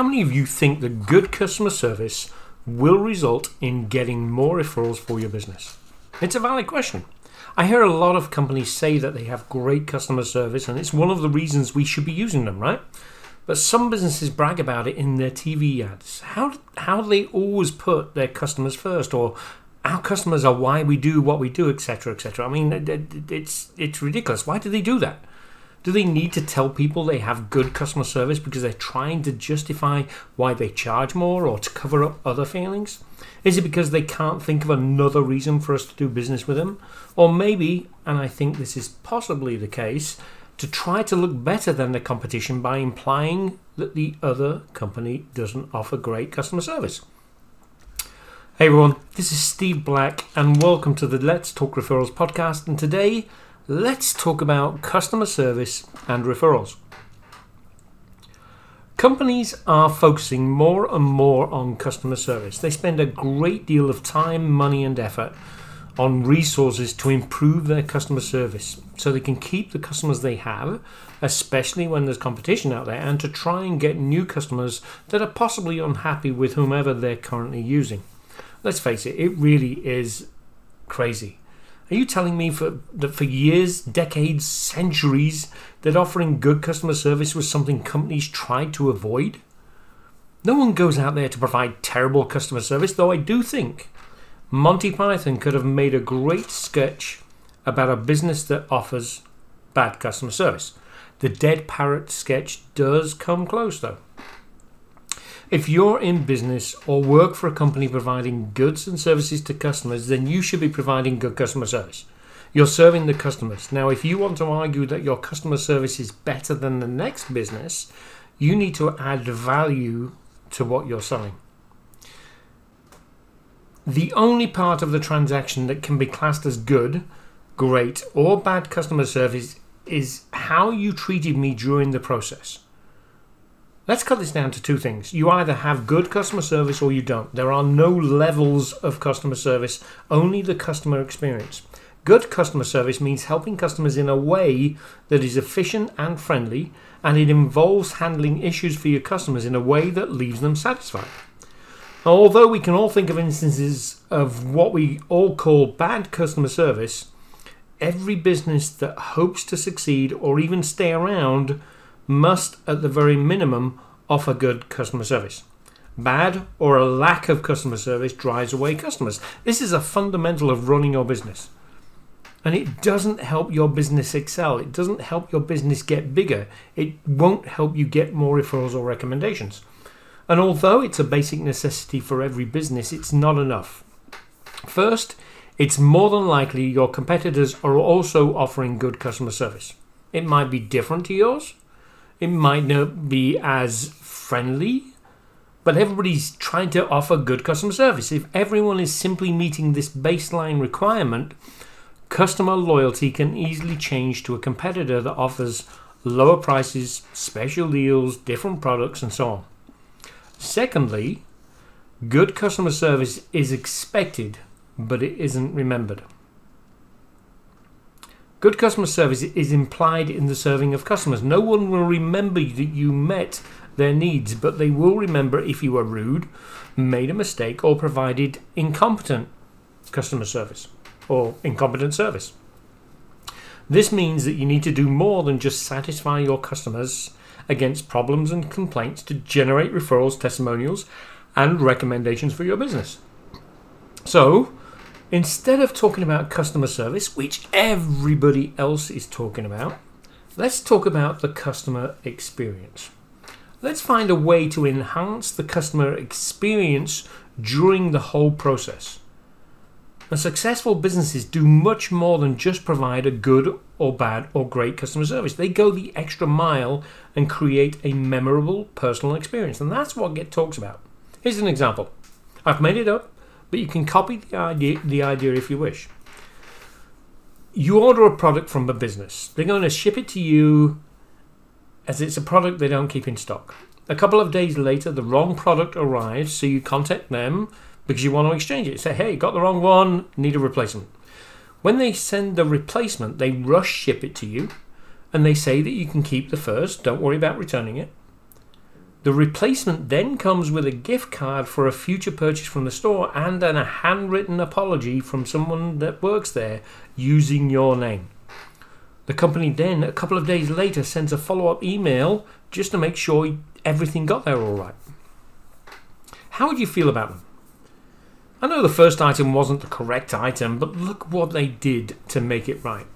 How many of you think that good customer service will result in getting more referrals for your business? It's a valid question. I hear a lot of companies say that they have great customer service, and it's one of the reasons we should be using them, right? But some businesses brag about it in their TV ads. How how do they always put their customers first, or our customers are why we do what we do, etc., etc. I mean, it's it's ridiculous. Why do they do that? Do they need to tell people they have good customer service because they're trying to justify why they charge more or to cover up other failings? Is it because they can't think of another reason for us to do business with them? Or maybe, and I think this is possibly the case, to try to look better than the competition by implying that the other company doesn't offer great customer service? Hey everyone, this is Steve Black, and welcome to the Let's Talk Referrals podcast. And today, let's talk about customer service and referrals. Companies are focusing more and more on customer service. They spend a great deal of time, money, and effort on resources to improve their customer service so they can keep the customers they have, especially when there's competition out there, and to try and get new customers that are possibly unhappy with whomever they're currently using. Let's face it, it really is crazy. Are you telling me for that for years, decades, centuries, that offering good customer service was something companies tried to avoid? No one goes out there to provide terrible customer service, though I do think Monty Python could have made a great sketch about a business that offers bad customer service. The Dead Parrot sketch does come close, though. If you're in business or work for a company providing goods and services to customers, then you should be providing good customer service. You're serving the customers. Now, if you want to argue that your customer service is better than the next business, you need to add value to what you're selling. The only part of the transaction that can be classed as good, great, or bad customer service is how you treated me during the process. Let's cut this down to two things. You either have good customer service or you don't. There are no levels of customer service, only the customer experience. Good customer service means helping customers in a way that is efficient and friendly, and it involves handling issues for your customers in a way that leaves them satisfied. Although we can all think of instances of what we all call bad customer service, every business that hopes to succeed or even stay around must, at the very minimum, offer good customer service. Bad or a lack of customer service drives away customers. This is a fundamental of running your business. And it doesn't help your business excel. It doesn't help your business get bigger. It won't help you get more referrals or recommendations. And although it's a basic necessity for every business, it's not enough. First, it's more than likely your competitors are also offering good customer service. It might be different to yours, it might not be as friendly, but everybody's trying to offer good customer service. If everyone is simply meeting this baseline requirement, customer loyalty can easily change to a competitor that offers lower prices, special deals, different products, and so on. Secondly, good customer service is expected, but it isn't remembered. Good customer service is implied in the serving of customers. No one will remember that you met their needs, but they will remember if you were rude, made a mistake, or provided incompetent customer service or incompetent service. This means that you need to do more than just satisfy your customers against problems and complaints to generate referrals, testimonials, and recommendations for your business. So, Instead of talking about customer service, which everybody else is talking about, let's talk about the customer experience. Let's find a way to enhance the customer experience during the whole process. And successful businesses do much more than just provide a good or bad or great customer service. They go the extra mile and create a memorable personal experience. And that's what Get talks about. Here's an example. I've made it up but you can copy the idea, the idea if you wish. You order a product from a business. They're going to ship it to you as it's a product they don't keep in stock. A couple of days later, the wrong product arrives, so you contact them because you want to exchange it. Say, hey, got the wrong one, need a replacement. When they send the replacement, they rush ship it to you and they say that you can keep the first, don't worry about returning it. The replacement then comes with a gift card for a future purchase from the store and then a handwritten apology from someone that works there using your name. The company then, a couple of days later, sends a follow up email just to make sure everything got there all right. How would you feel about them? I know the first item wasn't the correct item, but look what they did to make it right.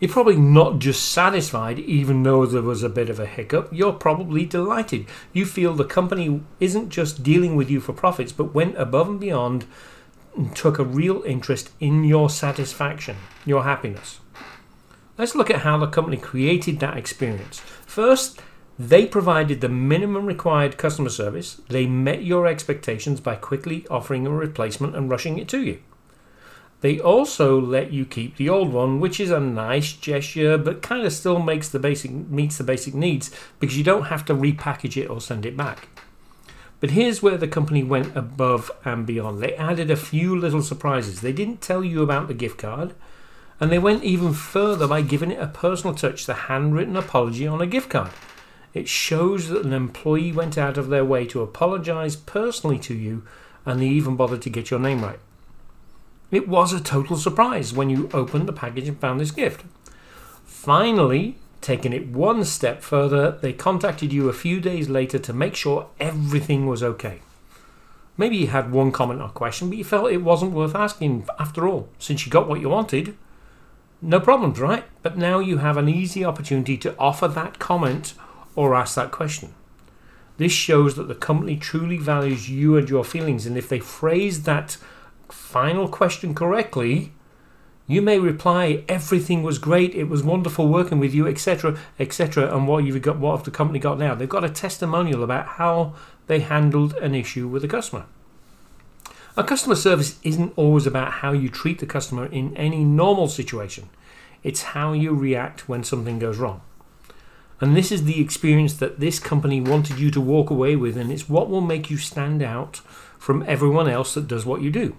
You're probably not just satisfied, even though there was a bit of a hiccup. You're probably delighted. You feel the company isn't just dealing with you for profits, but went above and beyond and took a real interest in your satisfaction, your happiness. Let's look at how the company created that experience. First, they provided the minimum required customer service. They met your expectations by quickly offering a replacement and rushing it to you. They also let you keep the old one, which is a nice gesture, but kind of still makes the basic meets the basic needs because you don't have to repackage it or send it back. But here's where the company went above and beyond. They added a few little surprises. They didn't tell you about the gift card, and they went even further by giving it a personal touch, the handwritten apology on a gift card. It shows that an employee went out of their way to apologize personally to you, and they even bothered to get your name right. It was a total surprise when you opened the package and found this gift. Finally, taking it one step further, they contacted you a few days later to make sure everything was okay. Maybe you had one comment or question, but you felt it wasn't worth asking after all, since you got what you wanted. No problems, right? But now you have an easy opportunity to offer that comment or ask that question. This shows that the company truly values you and your feelings, and if they phrase that final question correctly, you may reply, "Everything was great. It was wonderful working with you, etc., etc." And what you've got, what have the company got now? They've got a testimonial about how they handled an issue with a customer. A customer service isn't always about how you treat the customer in any normal situation. It's how you react when something goes wrong. And this is the experience that this company wanted you to walk away with, and it's what will make you stand out from everyone else that does what you do.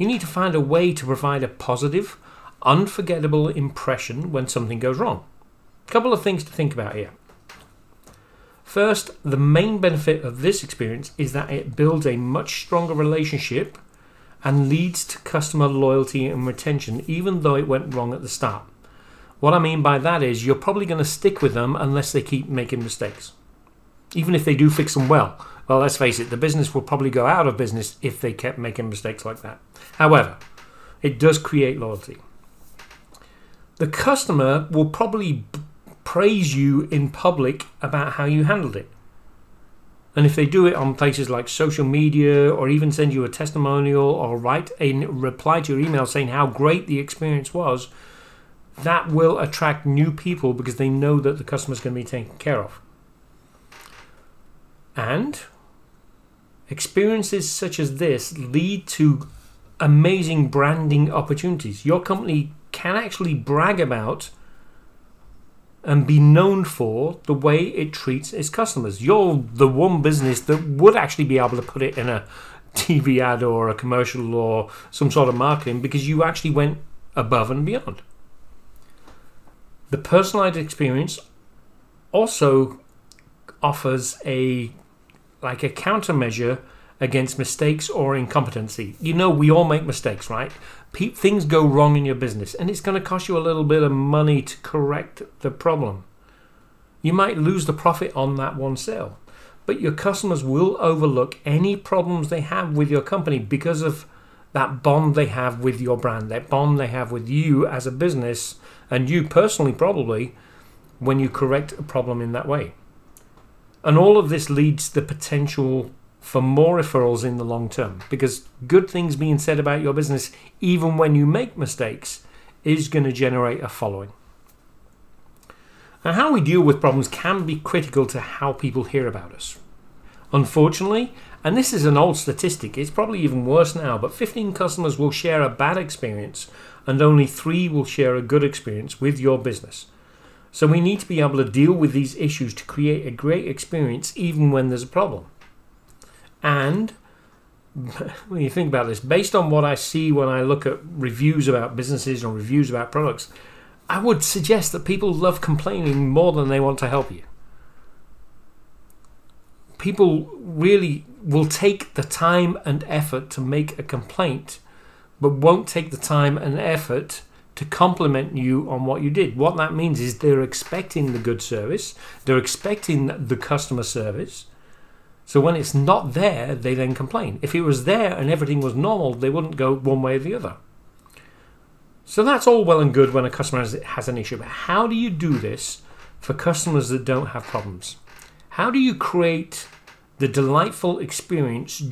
You need to find a way to provide a positive, unforgettable impression when something goes wrong. A couple of things to think about here. First, the main benefit of this experience is that it builds a much stronger relationship and leads to customer loyalty and retention, even though it went wrong at the start. What I mean by that is you're probably going to stick with them unless they keep making mistakes. Even if they do fix them well. Well, let's face it, the business will probably go out of business if they kept making mistakes like that. However, it does create loyalty. The customer will probably praise you in public about how you handled it. And if they do it on places like social media or even send you a testimonial or write a reply to your email saying how great the experience was, that will attract new people because they know that the customer is going to be taken care of. And experiences such as this lead to amazing branding opportunities. Your company can actually brag about and be known for the way it treats its customers. You're the one business that would actually be able to put it in a TV ad or a commercial or some sort of marketing because you actually went above and beyond. The personalized experience also offers a like a countermeasure against mistakes or incompetency. You know, we all make mistakes, right? Pe- things go wrong in your business, and it's going to cost you a little bit of money to correct the problem. You might lose the profit on that one sale, but your customers will overlook any problems they have with your company because of that bond they have with your brand, that bond they have with you as a business, and you personally, probably, when you correct a problem in that way. And all of this leads to the potential for more referrals in the long term because good things being said about your business, even when you make mistakes, is going to generate a following. How we deal with problems can be critical to how people hear about us. Unfortunately, and this is an old statistic, it's probably even worse now, but 15 customers will share a bad experience and only 3 will share a good experience with your business. So we need to be able to deal with these issues to create a great experience even when there's a problem. And when you think about this, based on what I see when I look at reviews about businesses or reviews about products, I would suggest that people love complaining more than they want to help you. people really will take the time and effort to make a complaint, but won't take the time and effort to compliment you on what you did. What that means is they're expecting the good service, they're expecting the customer service. So when it's not there, they then complain. If it was there and everything was normal, they wouldn't go one way or the other. So that's all well and good when a customer has, has an issue. But how do you do this for customers that don't have problems? How do you create the delightful experience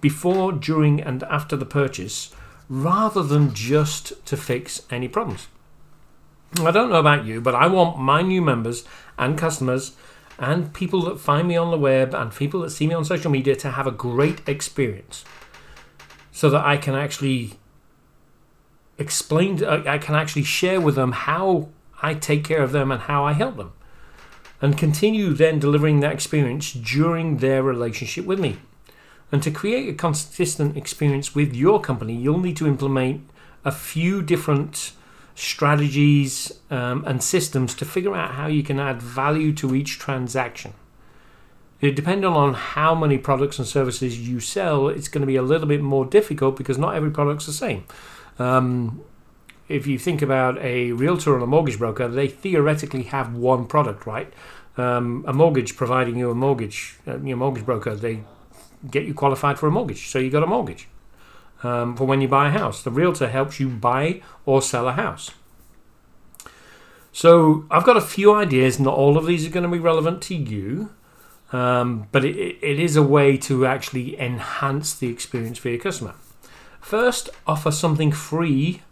before, during, and after the purchase rather than just to fix any problems? I don't know about you, but I want my new members and customers and people that find me on the web and people that see me on social media to have a great experience so that I can actually explain, uh, I can actually share with them how I take care of them and how I help them and continue then delivering that experience during their relationship with me. And to create a consistent experience with your company, you'll need to implement a few different strategies um, and systems to figure out how you can add value to each transaction. It, depending on how many products and services you sell, it's going to be a little bit more difficult because not every product's the same. Um, if you think about a realtor and a mortgage broker, they theoretically have one product, right? Um, a mortgage providing you a mortgage, uh, your mortgage broker, they get you qualified for a mortgage, so you got a mortgage um, for when you buy a house. The realtor helps you buy or sell a house. So I've got a few ideas. Not all of these are going to be relevant to you, um, but it, it is a way to actually enhance the experience for your customer. First, offer something free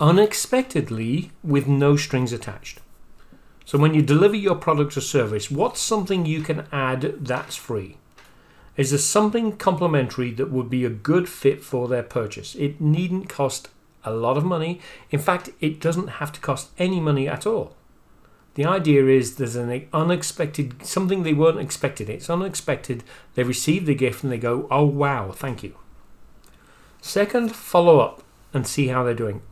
unexpectedly with no strings attached. So when you deliver your product or service, what's something you can add that's free? Is there something complementary that would be a good fit for their purchase? It needn't cost a lot of money. In fact, it doesn't have to cost any money at all. The idea is there's an unexpected something they weren't expecting. It's unexpected. They receive the gift and they go, "Oh wow, thank you." Second, follow up and see how they're doing.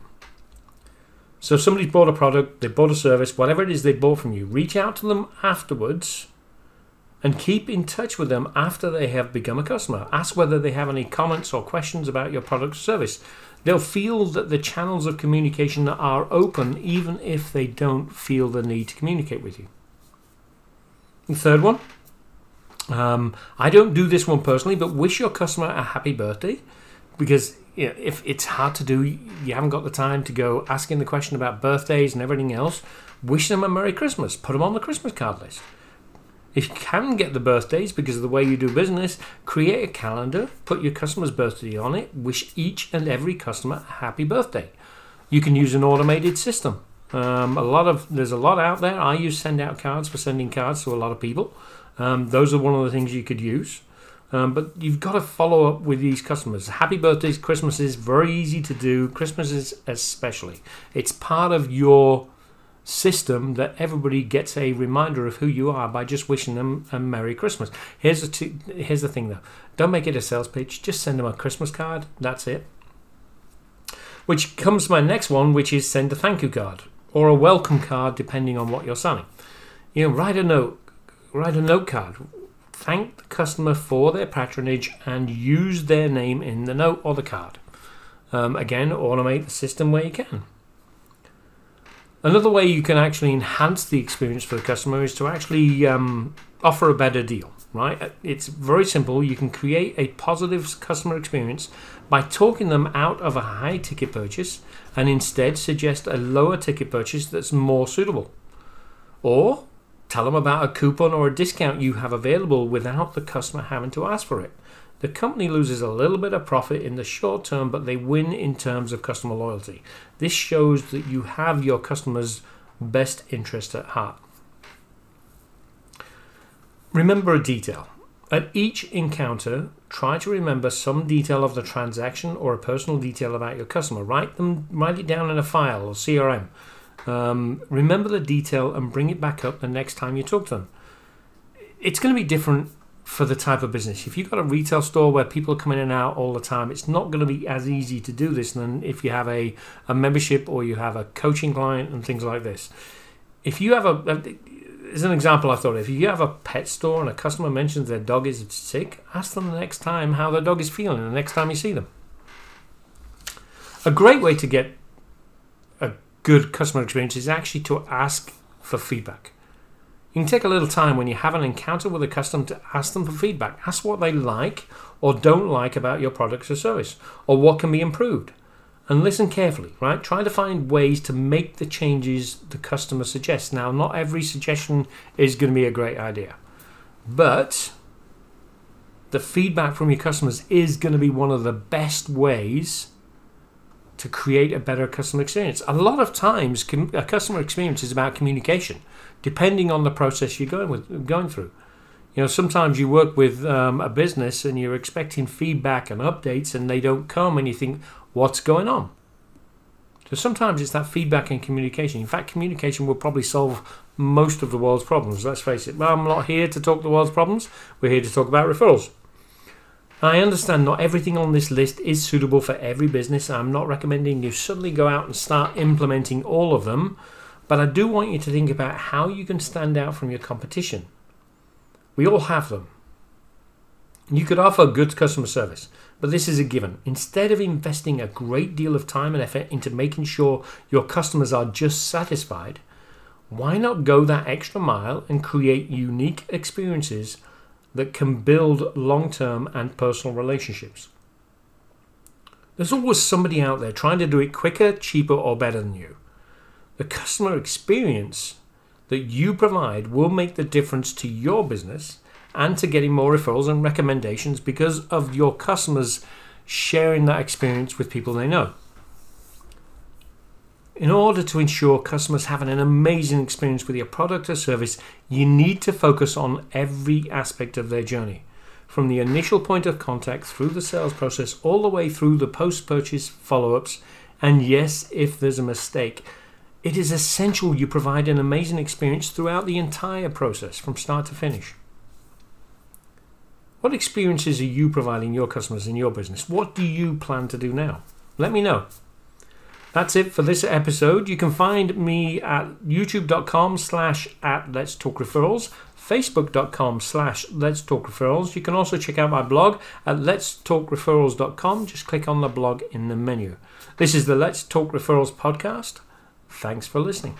So somebody's bought a product, they bought a service, whatever it is they bought from you, reach out to them afterwards and keep in touch with them after they have become a customer. Ask whether they have any comments or questions about your product or service. They'll feel that the channels of communication are open even if they don't feel the need to communicate with you. The third one, um, I don't do this one personally, but wish your customer a happy birthday because you know, if it's hard to do, you haven't got the time to go asking the question about birthdays and everything else, wish them a Merry Christmas. Put them on the Christmas card list. If you can get the birthdays because of the way you do business, create a calendar, put your customer's birthday on it, wish each and every customer a happy birthday. You can use an automated system. Um, a lot of there's a lot out there. I use send out cards for sending cards to a lot of people. Um, those are one of the things you could use. Um, but you've got to follow up with these customers. Happy birthdays, Christmas is very easy to do. Christmas is especially. It's part of your system that everybody gets a reminder of who you are by just wishing them a Merry Christmas. Here's the here's the thing though. Don't make it a sales pitch. Just send them a Christmas card. That's it. Which comes to my next one, which is send a thank you card or a welcome card, depending on what you're selling. You know, write a note. Write a note card thank the customer for their patronage and use their name in the note or the card. Um, again, automate the system where you can. Another way you can actually enhance the experience for the customer is to actually um, offer a better deal, right? It's very simple. You can create a positive customer experience by talking them out of a high ticket purchase and instead suggest a lower ticket purchase that's more suitable. Or Tell them about a coupon or a discount you have available without the customer having to ask for it. The company loses a little bit of profit in the short term, but they win in terms of customer loyalty. This shows that you have your customers' best interest at heart. Remember a detail. At each encounter, try to remember some detail of the transaction or a personal detail about your customer. Write them, write it down in a file or CRM. Um, remember the detail and bring it back up the next time you talk to them. It's going to be different for the type of business. If you've got a retail store where people are coming in and out all the time, it's not going to be as easy to do this than if you have a, a membership or you have a coaching client and things like this. If you have a, as an example, I thought if you have a pet store and a customer mentions their dog is sick, ask them the next time how their dog is feeling the next time you see them. A great way to get a good customer experience is actually to ask for feedback. You can take a little time when you have an encounter with a customer to ask them for feedback. Ask what they like or don't like about your products or service, or what can be improved. And listen carefully, right? Try to find ways to make the changes the customer suggests. Now, not every suggestion is going to be a great idea, but the feedback from your customers is going to be one of the best ways to create a better customer experience. A lot of times, a customer experience is about communication, depending on the process you're going with going through. You know, sometimes you work with um, a business and you're expecting feedback and updates, and they don't come, and you think, "What's going on?" So sometimes it's that feedback and communication. In fact, communication will probably solve most of the world's problems. Let's face it. Well, I'm not here to talk the world's problems. We're here to talk about referrals. I understand not everything on this list is suitable for every business. I'm not recommending you suddenly go out and start implementing all of them, but I do want you to think about how you can stand out from your competition. We all have them. You could offer good customer service, but this is a given. Instead of investing a great deal of time and effort into making sure your customers are just satisfied, why not go that extra mile and create unique experiences that can build long term and personal relationships. There's always somebody out there trying to do it quicker, cheaper, or better than you. The customer experience that you provide will make the difference to your business and to getting more referrals and recommendations because of your customers sharing that experience with people they know. In order to ensure customers having an amazing experience with your product or service, you need to focus on every aspect of their journey. From the initial point of contact through the sales process, all the way through the post purchase follow ups, and yes, if there's a mistake, it is essential you provide an amazing experience throughout the entire process from start to finish. What experiences are you providing your customers in your business? What do you plan to do now? Let me know. That's it for this episode. You can find me at youtube.com slash at Let's Talk Referrals, facebook.com slash Let's Talk Referrals. You can also check out my blog at Let's Talk Referrals.com. Just click on the blog in the menu. This is the Let's Talk Referrals podcast. Thanks for listening.